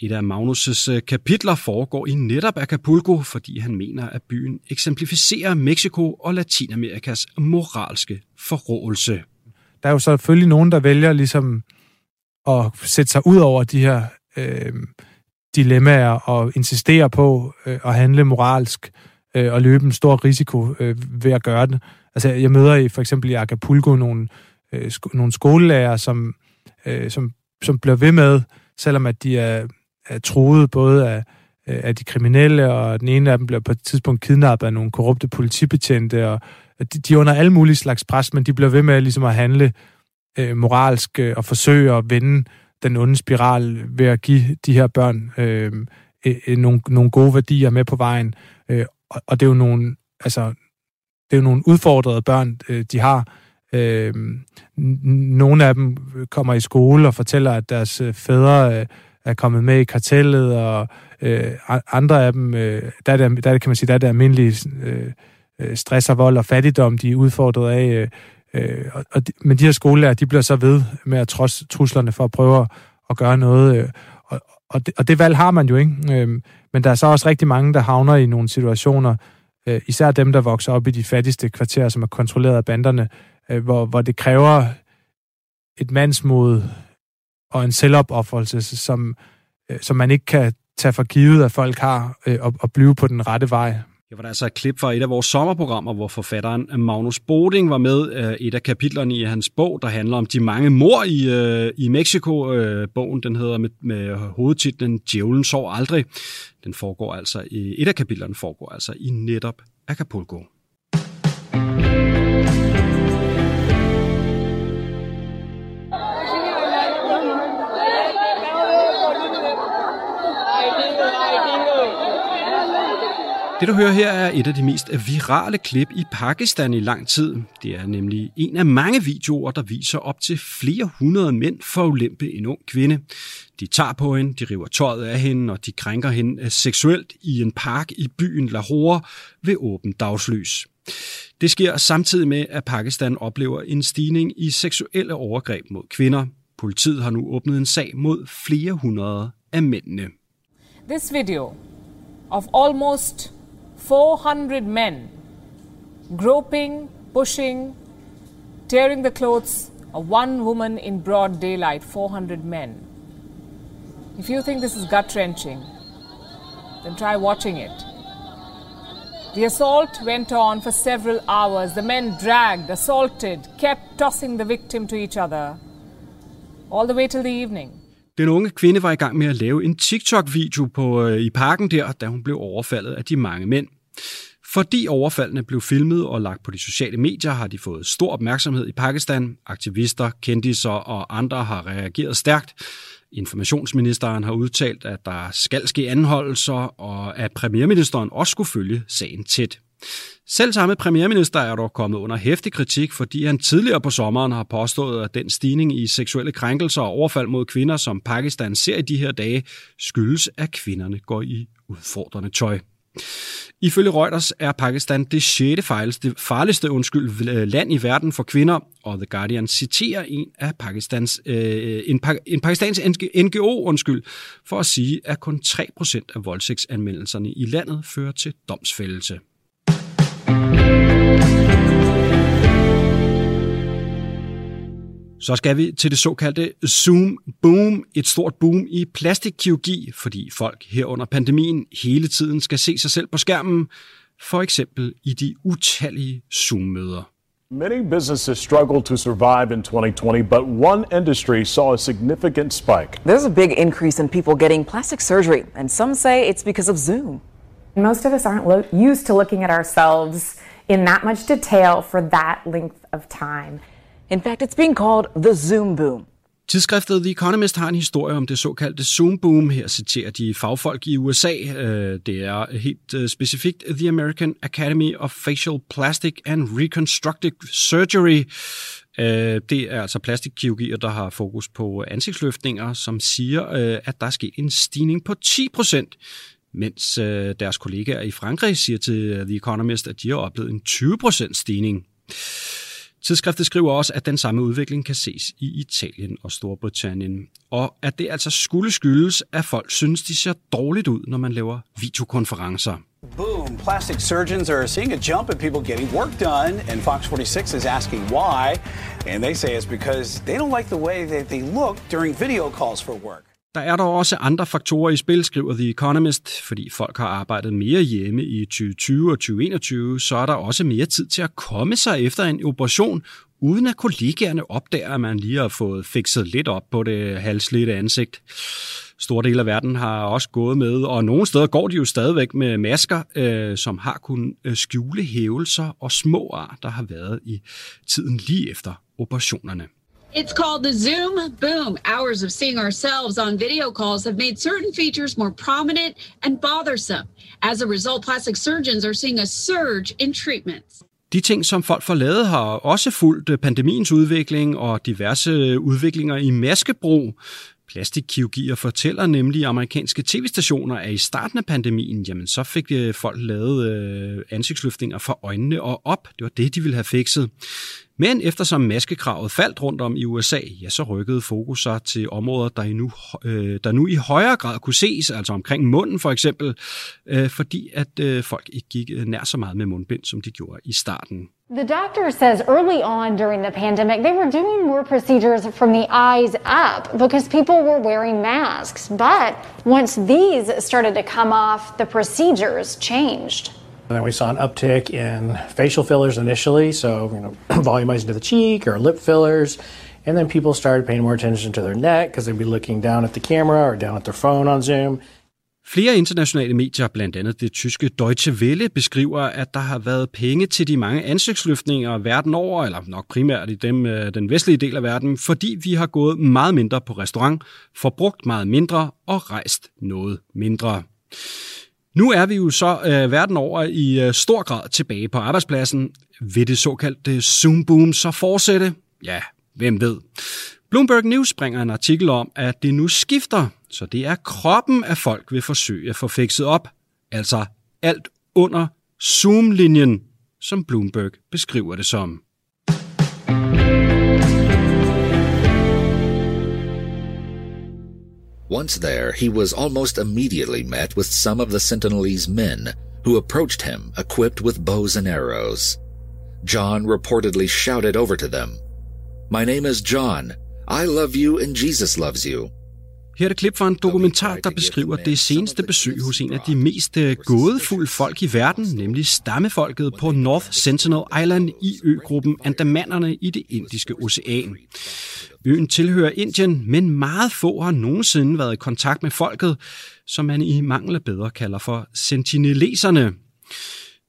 Et af Magnus' øh, kapitler foregår i netop Acapulco, fordi han mener, at byen eksemplificerer Mexico og Latinamerikas moralske forrådelse. Der er jo selvfølgelig nogen, der vælger ligesom at sætte sig ud over de her øh, dilemmaer og insistere på øh, at handle moralsk øh, og løbe en stor risiko øh, ved at gøre det. Altså, jeg møder i for eksempel i Acapulco nogle, øh, sko- nogle skolelærer, som, øh, som, som bliver ved med, selvom at de er, er troet både af, øh, af de kriminelle, og den ene af dem bliver på et tidspunkt kidnappet af nogle korrupte politibetjente, og de, de er under alle mulige slags pres, men de bliver ved med ligesom at handle øh, moralsk øh, og forsøge at vende den onde spiral ved at give de her børn øh, øh, øh nogle, nogle gode værdier med på vejen. Øh, og, og det er jo nogle, altså, det er jo nogle udfordrede børn, øh, de har. Øh, nogle af dem kommer i skole og fortæller, at deres øh, fædre øh, er kommet med i kartellet, og øh, andre af dem, øh, der, er det, der kan man sige, der er det almindelige øh, øh, stress og vold og fattigdom, de er udfordret af. Øh, øh, og, og de, men de her skolelærer, de bliver så ved med at trods truslerne for at prøve at, at gøre noget. Øh, og, og, det, og det valg har man jo ikke. Øh, men der er så også rigtig mange, der havner i nogle situationer, øh, især dem, der vokser op i de fattigste kvarterer, som er kontrolleret af banderne, øh, hvor, hvor det kræver et mandsmod og en selvopoffrelse, som, øh, som man ikke kan tage for givet, at folk har, øh, og, og blive på den rette vej. Det var der altså et klip fra et af vores sommerprogrammer, hvor forfatteren Magnus Boding var med. Øh, et af kapitlerne i hans bog, der handler om de mange mor i, øh, i Mexico. Øh, bogen den hedder med, med hovedtitlen Djævlen sov aldrig. Den foregår altså i, et af kapitlerne foregår altså i netop Acapulco. Det du hører her er et af de mest virale klip i Pakistan i lang tid. Det er nemlig en af mange videoer, der viser op til flere hundrede mænd for ulempe en ung kvinde. De tager på hende, de river tøjet af hende, og de krænker hende øh, seksuelt i en park i byen Lahore ved åben dagslys. Det sker samtidig med, at Pakistan oplever en stigning i seksuelle overgreb mod kvinder. Politiet har nu åbnet en sag mod flere hundrede af mændene. This video of almost 400 men groping, pushing, tearing the clothes of one woman in broad daylight, 400 men. If you think this is gut wrenching, then try watching it. The assault went on for several hours. The men dragged, assaulted, kept tossing the victim to each other, all the way till the evening. Den unge kvinde var i gang med at lave en TikTok-video på, øh, i parken der, da hun blev overfaldet af de mange mænd. Fordi overfaldene blev filmet og lagt på de sociale medier, har de fået stor opmærksomhed i Pakistan. Aktivister, kendiser og andre har reageret stærkt. Informationsministeren har udtalt, at der skal ske anholdelser, og at premierministeren også skulle følge sagen tæt. Selv samme premierminister er dog kommet under hæftig kritik, fordi han tidligere på sommeren har påstået, at den stigning i seksuelle krænkelser og overfald mod kvinder, som Pakistan ser i de her dage, skyldes, at kvinderne går i udfordrende tøj. Ifølge Reuters er Pakistan det sjette farligste, farligste undskyld, øh, land i verden for kvinder, og The Guardian citerer en af Pakistans, øh, en, en pakistansk NGO undskyld, for at sige, at kun 3% af voldtægtsanmeldelserne i landet fører til domsfældelse. Så skal vi til det såkaldte Zoom Boom, et stort boom i plastikkirurgi, fordi folk her under pandemien hele tiden skal se sig selv på skærmen, for eksempel i de utallige Zoom-møder. Many businesses struggled to survive in 2020, but one industry saw a significant spike. There's a big increase in people getting plastic surgery, and some say it's because of Zoom. Most of us aren't lo- used to looking at ourselves in that much detail for that length of time. In fact, it's being called the Zoom Boom. Tidsskriftet The Economist har en historie om det såkaldte Zoom Boom. Her citerer de fagfolk i USA. Øh, det er helt øh, specifikt The American Academy of Facial Plastic and Reconstructive Surgery. Øh, det er altså plastikkirurgier, der har fokus på ansigtsløftninger, som siger, at der er sket en stigning på 10 procent mens deres kollegaer i Frankrig siger til The Economist, at de har oplevet en 20 procent stigning. Tidsskriftet skriver også, at den samme udvikling kan ses i Italien og Storbritannien, og at det altså skulle skyldes, at folk synes, de ser dårligt ud, når man laver videokonferencer. Boom. Plastic surgeons are seeing a jump in people getting work done, and Fox 46 is asking why. And they say it's because they don't like the way that they look during video calls for work. Der er dog også andre faktorer i spil, skriver The Economist, fordi folk har arbejdet mere hjemme i 2020 og 2021, så er der også mere tid til at komme sig efter en operation, uden at kollegaerne opdager, at man lige har fået fikset lidt op på det halslidte ansigt. Store dele af verden har også gået med, og nogle steder går de jo stadigvæk med masker, øh, som har kunnet øh, skjule hævelser og små ar, der har været i tiden lige efter operationerne. It's called the Zoom Boom. Hours of seeing ourselves on video calls have made certain features more prominent and bothersome. As a result, plastic surgeons are seeing a surge in treatments. De ting, som folk får lavet, har også fulgt øh, pandemiens udvikling og diverse øh, udviklinger i maskebrug. Plastikkirurgier fortæller nemlig amerikanske tv-stationer, at i starten af pandemien, jamen så fik øh, folk lavet øh, ansigtsløftninger for øjnene og op. Det var det, de ville have fikset. Men eftersom maskekravet faldt rundt om i USA, ja, så rykkede fokus sig til områder, der, nu, øh, der nu i højere grad kunne ses, altså omkring munden for eksempel, øh, fordi at øh, folk ikke gik øh, nær så meget med mundbind, som de gjorde i starten. The doctor says early on during the pandemic, they were doing more procedures from the eyes up because people were wearing masks. But once these started to come off, the procedures changed. And then we saw an uptick in facial fillers initially, so you know, *clears throat* volumizing to the cheek or lip fillers. And then people started paying more attention to their neck because they'd be looking down at the camera or down at their phone on Zoom. Flere internationale medier, blandt andet det tyske Deutsche Welle, beskriver, at der har været penge til de mange ansigtsløftninger verden over, eller nok primært i dem, øh, den vestlige del af verden, fordi vi har gået meget mindre på restaurant, forbrugt meget mindre og rejst noget mindre. Nu er vi jo så øh, verden over i øh, stor grad tilbage på arbejdspladsen. Vil det såkaldte Zoom-boom så fortsætte? Ja, hvem ved. Bloomberg News bringer en artikel om, at det nu skifter, så det er kroppen af folk vil forsøge at få fikset op. Altså alt under Zoom-linjen, som Bloomberg beskriver det som. Once there, he was almost immediately met with some of the Sentinelese men, who approached him equipped with bows and arrows. John reportedly shouted over to them, My name is John. I love you and Jesus loves you. Her er det klip fra en dokumentar, der beskriver det seneste besøg hos en af de mest øh, gådefulde folk i verden, nemlig stammefolket på North Sentinel Island i øgruppen Andamanerne i det Indiske Ocean. Øen tilhører Indien, men meget få har nogensinde været i kontakt med folket, som man i mangel bedre kalder for sentineleserne.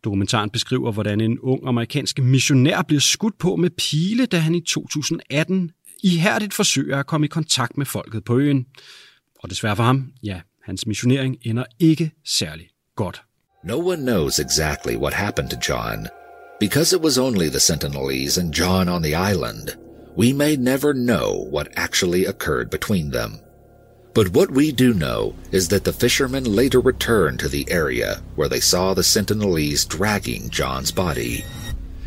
Dokumentaren beskriver, hvordan en ung amerikansk missionær bliver skudt på med pile, da han i 2018 ihærdigt forsøger at komme i kontakt med folket på øen. Og desværre for ham, ja, hans missionering ender ikke særlig godt. No one knows exactly what happened to John. Because it was only the Sentinelese and John on the island, we may never know what actually occurred between them. But what we do know is that the fishermen later returned to the area where they saw the Sentinelese dragging John's body.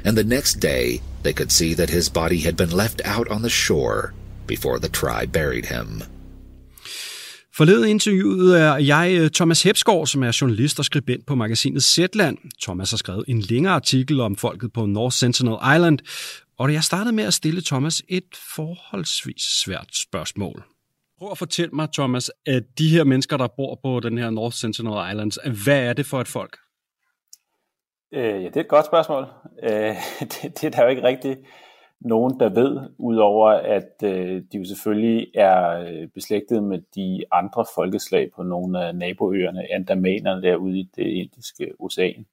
And the next day, they could see that his body had been left out on the shore before the tribe buried him. Forledet interviewet er jeg øh, Thomas Hepsgaard, som er journalist og skribent på magasinet Zetland. Thomas har skrevet en længere artikel om folket på North Sentinel Island, og jeg startede med at stille Thomas et forholdsvis svært spørgsmål. Prøv at fortælle mig, Thomas, at de her mennesker, der bor på den her North Sentinel Islands, hvad er det for et folk? Øh, ja, det er et godt spørgsmål. Øh, *laughs* det, det er der jo ikke rigtig nogen, der ved, udover at øh, de jo selvfølgelig er øh, beslægtet med de andre folkeslag på nogle af naboøerne, andamanerne derude i det indiske ocean.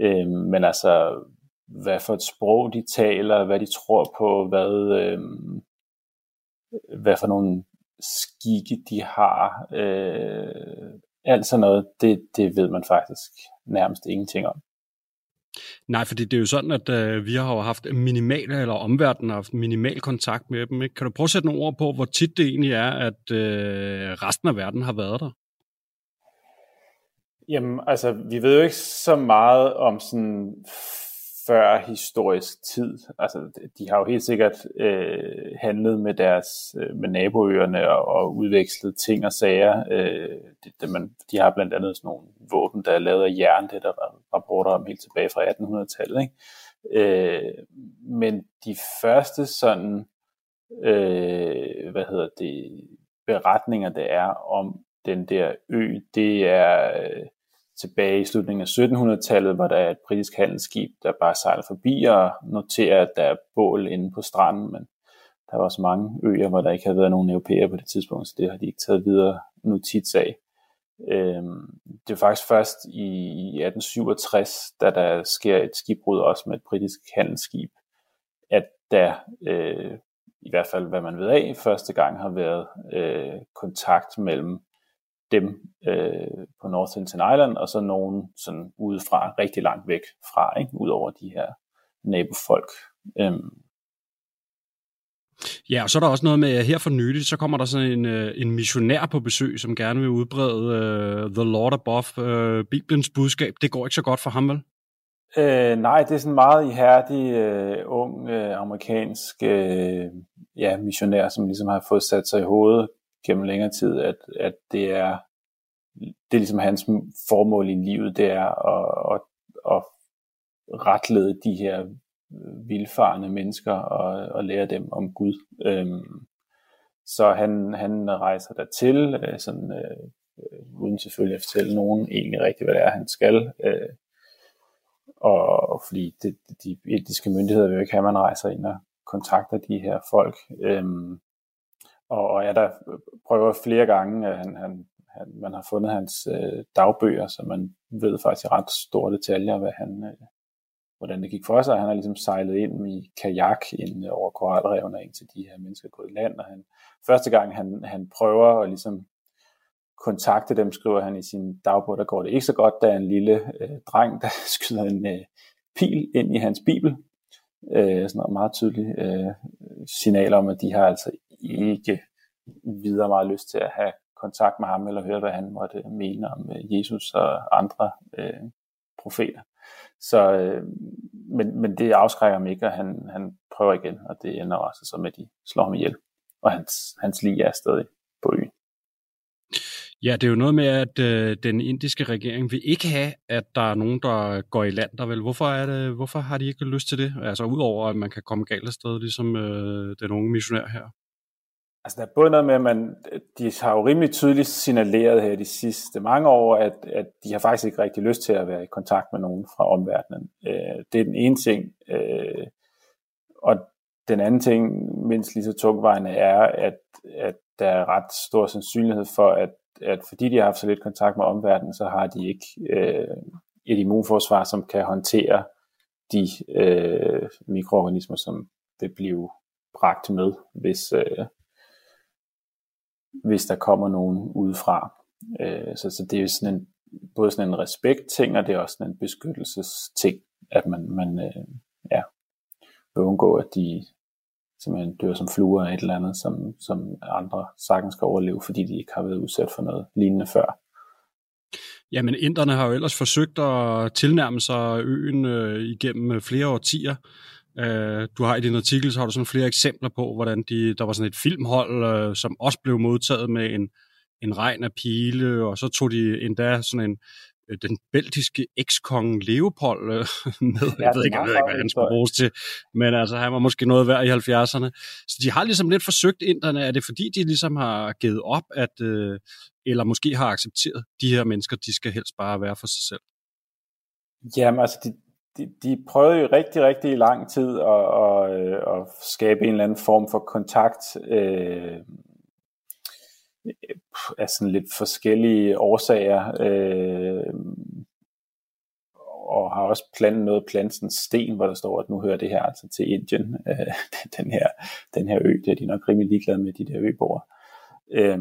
Øh, men altså, hvad for et sprog de taler, hvad de tror på, hvad, øh, hvad for nogle skikke de har, øh, alt sådan noget, det, det ved man faktisk nærmest ingenting om. Nej, fordi det er jo sådan, at øh, vi har jo haft minimal, eller omverdenen har haft minimal kontakt med dem. Ikke? Kan du prøve at sætte nogle ord på, hvor tit det egentlig er, at øh, resten af verden har været der? Jamen, altså, vi ved jo ikke så meget om sådan før historisk tid. Altså, de har jo helt sikkert øh, handlet med deres øh, med naboøerne og, og udvekslet ting og sager. Øh, det, det, man, de har blandt andet sådan nogle våben, der er lavet af jern, det der var rapporter om helt tilbage fra 1800-tallet. Ikke? Øh, men de første sådan, øh, hvad hedder det, beretninger, der er om den der ø, det er... Øh, tilbage i slutningen af 1700-tallet, hvor der er et britisk handelsskib, der bare sejler forbi og noterer, at der er bål inde på stranden, men der var også mange øer, hvor der ikke havde været nogen europæer på det tidspunkt, så det har de ikke taget videre notits af. Øhm, det er faktisk først i 1867, da der sker et skibbrud også med et britisk handelsskib, at der øh, i hvert fald hvad man ved af, første gang har været øh, kontakt mellem dem øh, på North Hinton Island, og så nogen sådan udefra, rigtig langt væk fra, ikke? ud over de her nabofolk. Øhm. Ja, og så er der også noget med, at her for nylig, så kommer der sådan en, øh, en missionær på besøg, som gerne vil udbrede uh, The Lord Above, uh, Bibelens budskab. Det går ikke så godt for ham, vel? Øh, nej, det er sådan en meget ihærdig, øh, ung, øh, amerikansk øh, ja, missionær, som ligesom har fået sat sig i hovedet gennem længere tid, at, at det er det er ligesom hans formål i livet, det er at, at, at retlede de her øh, vilfarende mennesker og, og lære dem om Gud. Øhm, så han, han rejser dertil, øh, sådan, øh, uden selvfølgelig at fortælle nogen egentlig rigtigt, hvad det er, han skal. Øh, og fordi det, de etiske myndigheder vil jo ikke have, at man rejser ind og kontakter de her folk. Øhm, og, og ja, der prøver flere gange, at han, han, han, man har fundet hans øh, dagbøger, så man ved faktisk i ret store detaljer, hvad han, øh, hvordan det gik for sig. Han har ligesom sejlet ind i kajak ind øh, over koralrevene, ind til de her mennesker gået i land, og han, første gang han, han prøver at ligesom kontakte dem, skriver han i sin dagbog, der går det ikke så godt, da en lille øh, dreng, der *laughs* skyder en øh, pil ind i hans bibel. Øh, sådan en meget tydelig øh, signal om, at de har altså ikke videre meget lyst til at have kontakt med ham, eller høre, hvad han måtte mene om øh, Jesus og andre øh, profeter. Så, øh, men, men det afskrækker ham ikke, og han, han prøver igen, og det ender også så med, at de slår ham ihjel. Og hans, hans lige er stadig på øen. Ja, det er jo noget med, at øh, den indiske regering vil ikke have, at der er nogen, der går i land der vel. Hvorfor, er det, hvorfor har de ikke lyst til det? Altså udover, at man kan komme galt afsted, ligesom øh, den unge missionær her. Altså der er både noget med, at man, de har jo rimelig tydeligt signaleret her de sidste mange år, at, at de har faktisk ikke rigtig lyst til at være i kontakt med nogen fra omverdenen. Øh, det er den ene ting. Øh, og den anden ting, mindst lige så tungvejende, er, at, at der er ret stor sandsynlighed for, at at fordi de har haft så lidt kontakt med omverdenen, så har de ikke øh, et immunforsvar, som kan håndtere de øh, mikroorganismer, som vil blive bragt med, hvis, øh, hvis der kommer nogen udefra. Øh, så, så det er jo sådan en, både sådan en respekt-ting, og det er også sådan en beskyttelsesting, at man, man øh, ja, vil undgå, at de simpelthen dør som fluer af et eller andet, som, som andre sagtens skal overleve, fordi de ikke har været udsat for noget lignende før. Jamen, inderne har jo ellers forsøgt at tilnærme sig øen øh, igennem flere årtier. Øh, du har i din artikel, så har du sådan flere eksempler på, hvordan de, der var sådan et filmhold, øh, som også blev modtaget med en, en regn af pile, og så tog de endda sådan en Øh, den belgiske ekskonge Leopold øh, *laughs* med. Ja, jeg ved ikke, jeg ved ikke, hvad han skulle bruges til, men altså, han var måske noget værd i 70'erne. Så de har ligesom lidt forsøgt inderne. Er det fordi, de ligesom har givet op, at, øh, eller måske har accepteret, de her mennesker, de skal helst bare være for sig selv? Jamen, altså, de, de, de prøvede jo rigtig, rigtig lang tid at, at, øh, at skabe en eller anden form for kontakt øh, af sådan lidt forskellige årsager, øh, og har også plantet noget planten sten, hvor der står, at nu hører det her altså til Indien, øh, *laughs* den, her, den her ø, det er de nok rimelig ligeglade med, de der øboere. Øh,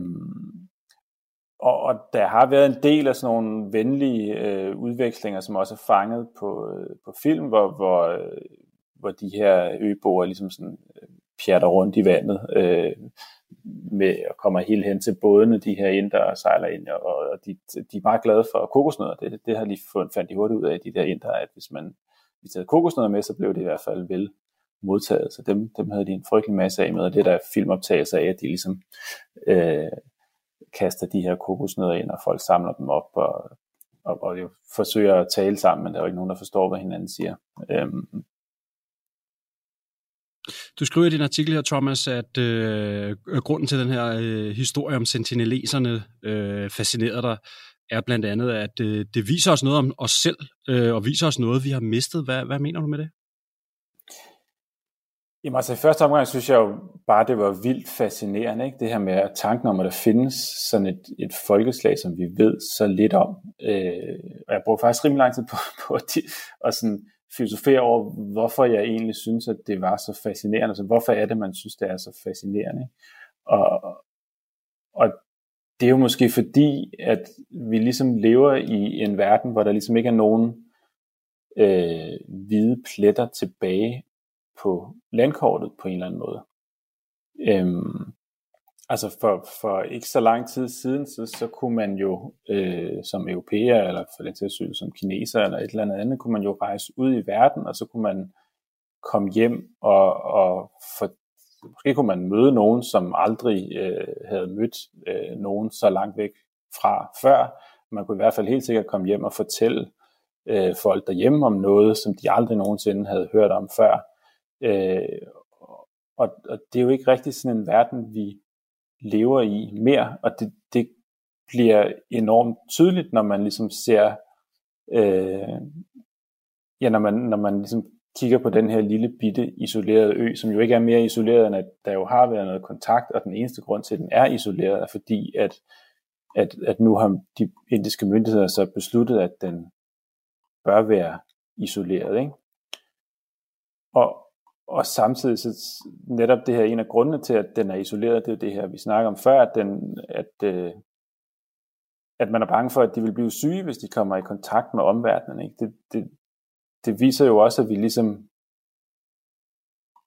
og, og der har været en del af sådan nogle venlige øh, udvekslinger, som også er fanget på, øh, på film, hvor, hvor, øh, hvor de her øboere ligesom sådan øh, pjatter rundt i vandet, øh, med at komme helt hen til bådene, de her indre og sejler ind, og, og de, de er meget glade for kokosnødder. Det, det har lige fundet, fandt de hurtigt ud af, de der indre, at hvis man hvis havde kokosnødder med, så blev det i hvert fald vel modtaget. Så dem, dem havde de en frygtelig masse af med, og det der filmoptagelser af, at de ligesom øh, kaster de her kokosnødder ind, og folk samler dem op, og, og, og jo forsøger at tale sammen, men der er jo ikke nogen, der forstår, hvad hinanden siger. Øhm, du skriver i din artikel her, Thomas, at øh, grunden til den her øh, historie om sentineleserne øh, fascinerer dig, er blandt andet, at øh, det viser os noget om os selv, øh, og viser os noget, vi har mistet. Hvad, hvad mener du med det? Jamen altså i første omgang synes jeg jo bare, det var vildt fascinerende, ikke? det her med at tanken om, at der findes sådan et, et folkeslag, som vi ved så lidt om. Øh, og jeg brugte faktisk rimelig lang tid på, *laughs* på at, at sådan filosofere over, hvorfor jeg egentlig synes, at det var så fascinerende. Altså, hvorfor er det, man synes, det er så fascinerende? Og, og det er jo måske fordi, at vi ligesom lever i en verden, hvor der ligesom ikke er nogen øh, hvide pletter tilbage på landkortet på en eller anden måde. Øhm, altså for, for ikke så lang tid siden, så, så kunne man jo øh, som europæer, eller for den tilsyn som kineser, eller et eller andet andet, kunne man jo rejse ud i verden, og så kunne man komme hjem og, og for, måske kunne man møde nogen, som aldrig øh, havde mødt øh, nogen så langt væk fra før. Man kunne i hvert fald helt sikkert komme hjem og fortælle øh, folk derhjemme om noget, som de aldrig nogensinde havde hørt om før. Øh, og, og det er jo ikke rigtig sådan en verden, vi lever i mere, og det, det bliver enormt tydeligt, når man ligesom ser, øh, ja, når man, når man ligesom kigger på den her lille bitte isolerede ø, som jo ikke er mere isoleret, end at der jo har været noget kontakt, og den eneste grund til, at den er isoleret, er fordi, at, at, at nu har de indiske myndigheder så besluttet, at den bør være isoleret. Ikke? Og, og samtidig så netop det her en af grundene til, at den er isoleret, det er det her, vi snakker om før, at, den, at, øh, at man er bange for, at de vil blive syge, hvis de kommer i kontakt med omverdenen. Ikke? Det, det, det viser jo også, at vi ligesom,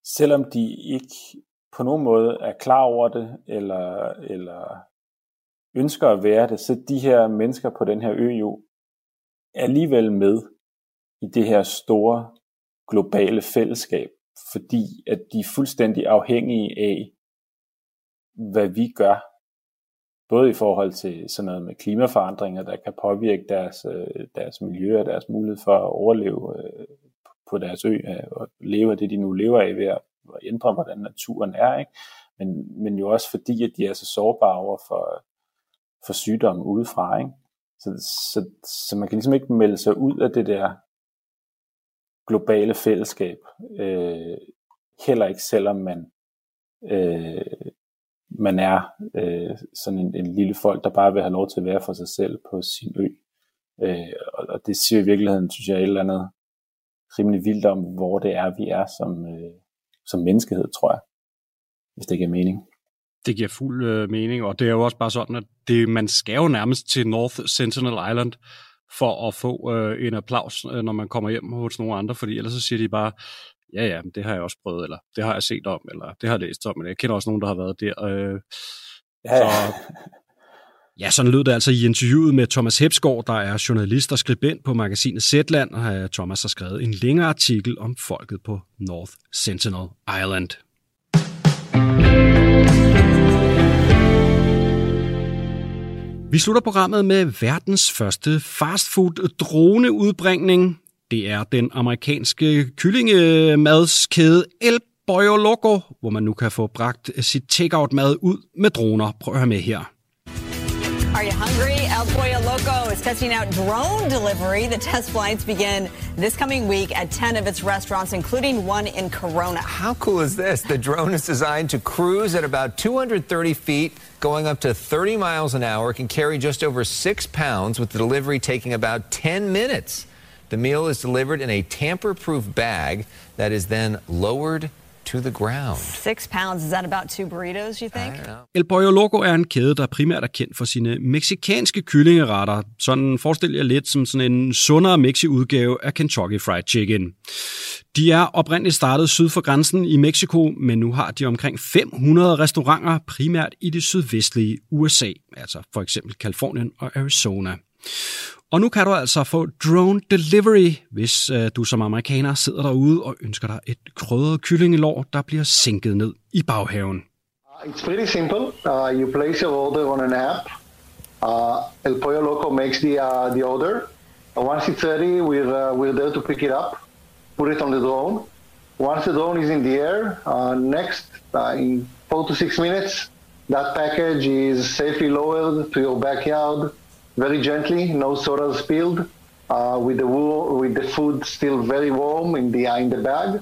selvom de ikke på nogen måde er klar over det, eller, eller ønsker at være det, så de her mennesker på den her ø jo alligevel med i det her store globale fællesskab, fordi at de er fuldstændig afhængige af, hvad vi gør, både i forhold til sådan noget med klimaforandringer, der kan påvirke deres, øh, deres miljø og deres mulighed for at overleve øh, på deres ø øh, og leve af det, de nu lever af ved at ændre, hvordan naturen er. Ikke? Men, men jo også fordi, at de er så sårbare over for, for sygdomme udefra. Ikke? Så, så, så man kan ligesom ikke melde sig ud af det der globale fællesskab, øh, heller ikke selvom man øh, man er øh, sådan en, en lille folk, der bare vil have lov til at være for sig selv på sin ø. Øh, og, og det siger i virkeligheden, synes jeg, et eller andet rimelig vildt om, hvor det er, vi er som, øh, som menneskehed, tror jeg. Hvis det giver mening. Det giver fuld øh, mening, og det er jo også bare sådan, at det, man skal jo nærmest til North Sentinel Island for at få øh, en applaus, øh, når man kommer hjem hos nogle andre, fordi ellers så siger de bare, ja, ja, det har jeg også prøvet, eller det har jeg set om, eller det har jeg læst om, men jeg kender også nogen, der har været der. Øh, ja, ja. Så, ja, sådan lød det altså i interviewet med Thomas Hepsgaard, der er journalist og skribent på magasinet Zetland, og Thomas har skrevet en længere artikel om folket på North Sentinel Island. Vi slutter programmet med verdens første fastfood droneudbringning. Det er den amerikanske kyllingemadskæde El Pollo Loco, hvor man nu kan få bragt sit takeout-mad ud med droner. Prøv at høre med her. Are you hungry? El Pollo Loco is testing out drone delivery. The test flights begin this coming week at 10 of its restaurants, including one in Corona. How cool is this? The drone is designed to cruise at about 230 feet, going up to 30 miles an hour. Can carry just over six pounds, with the delivery taking about 10 minutes. The meal is delivered in a tamper-proof bag that is then lowered to the ground. Six pounds, is that about two burritos, you think? El Pollo Loco er en kæde, der primært er kendt for sine meksikanske kyllingeretter. Sådan forestil jer lidt som sådan en sundere Mexi-udgave af Kentucky Fried Chicken. De er oprindeligt startet syd for grænsen i Mexico, men nu har de omkring 500 restauranter, primært i det sydvestlige USA, altså for eksempel Kalifornien og Arizona. Og nu kan du altså få drone delivery, hvis uh, du som amerikaner sidder derude og ønsker dig et krydret kyllingelår, der bliver sænket ned i baghaven. It's pretty simple. Uh, you place your order on an app. Uh, El Pollo Loco makes the, uh, the order. Uh, once it's ready, we're, uh, we're there to pick it up, put it on the drone. Once the drone is in the air, uh, next, uh, in four to six minutes, that package is safely lowered to your backyard very gently, no soda spilled, uh, with the wool, with the food still very warm in the uh, in the bag,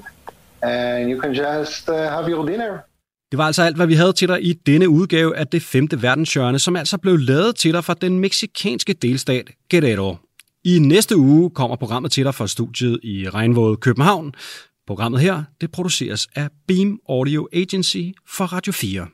and you can just uh, have your dinner. Det var altså alt, hvad vi havde til dig i denne udgave af det femte verdenshjørne, som altså blev lavet til dig fra den meksikanske delstat Guerrero. I næste uge kommer programmet til dig fra studiet i Regnvåde København. Programmet her, det produceres af Beam Audio Agency for Radio 4.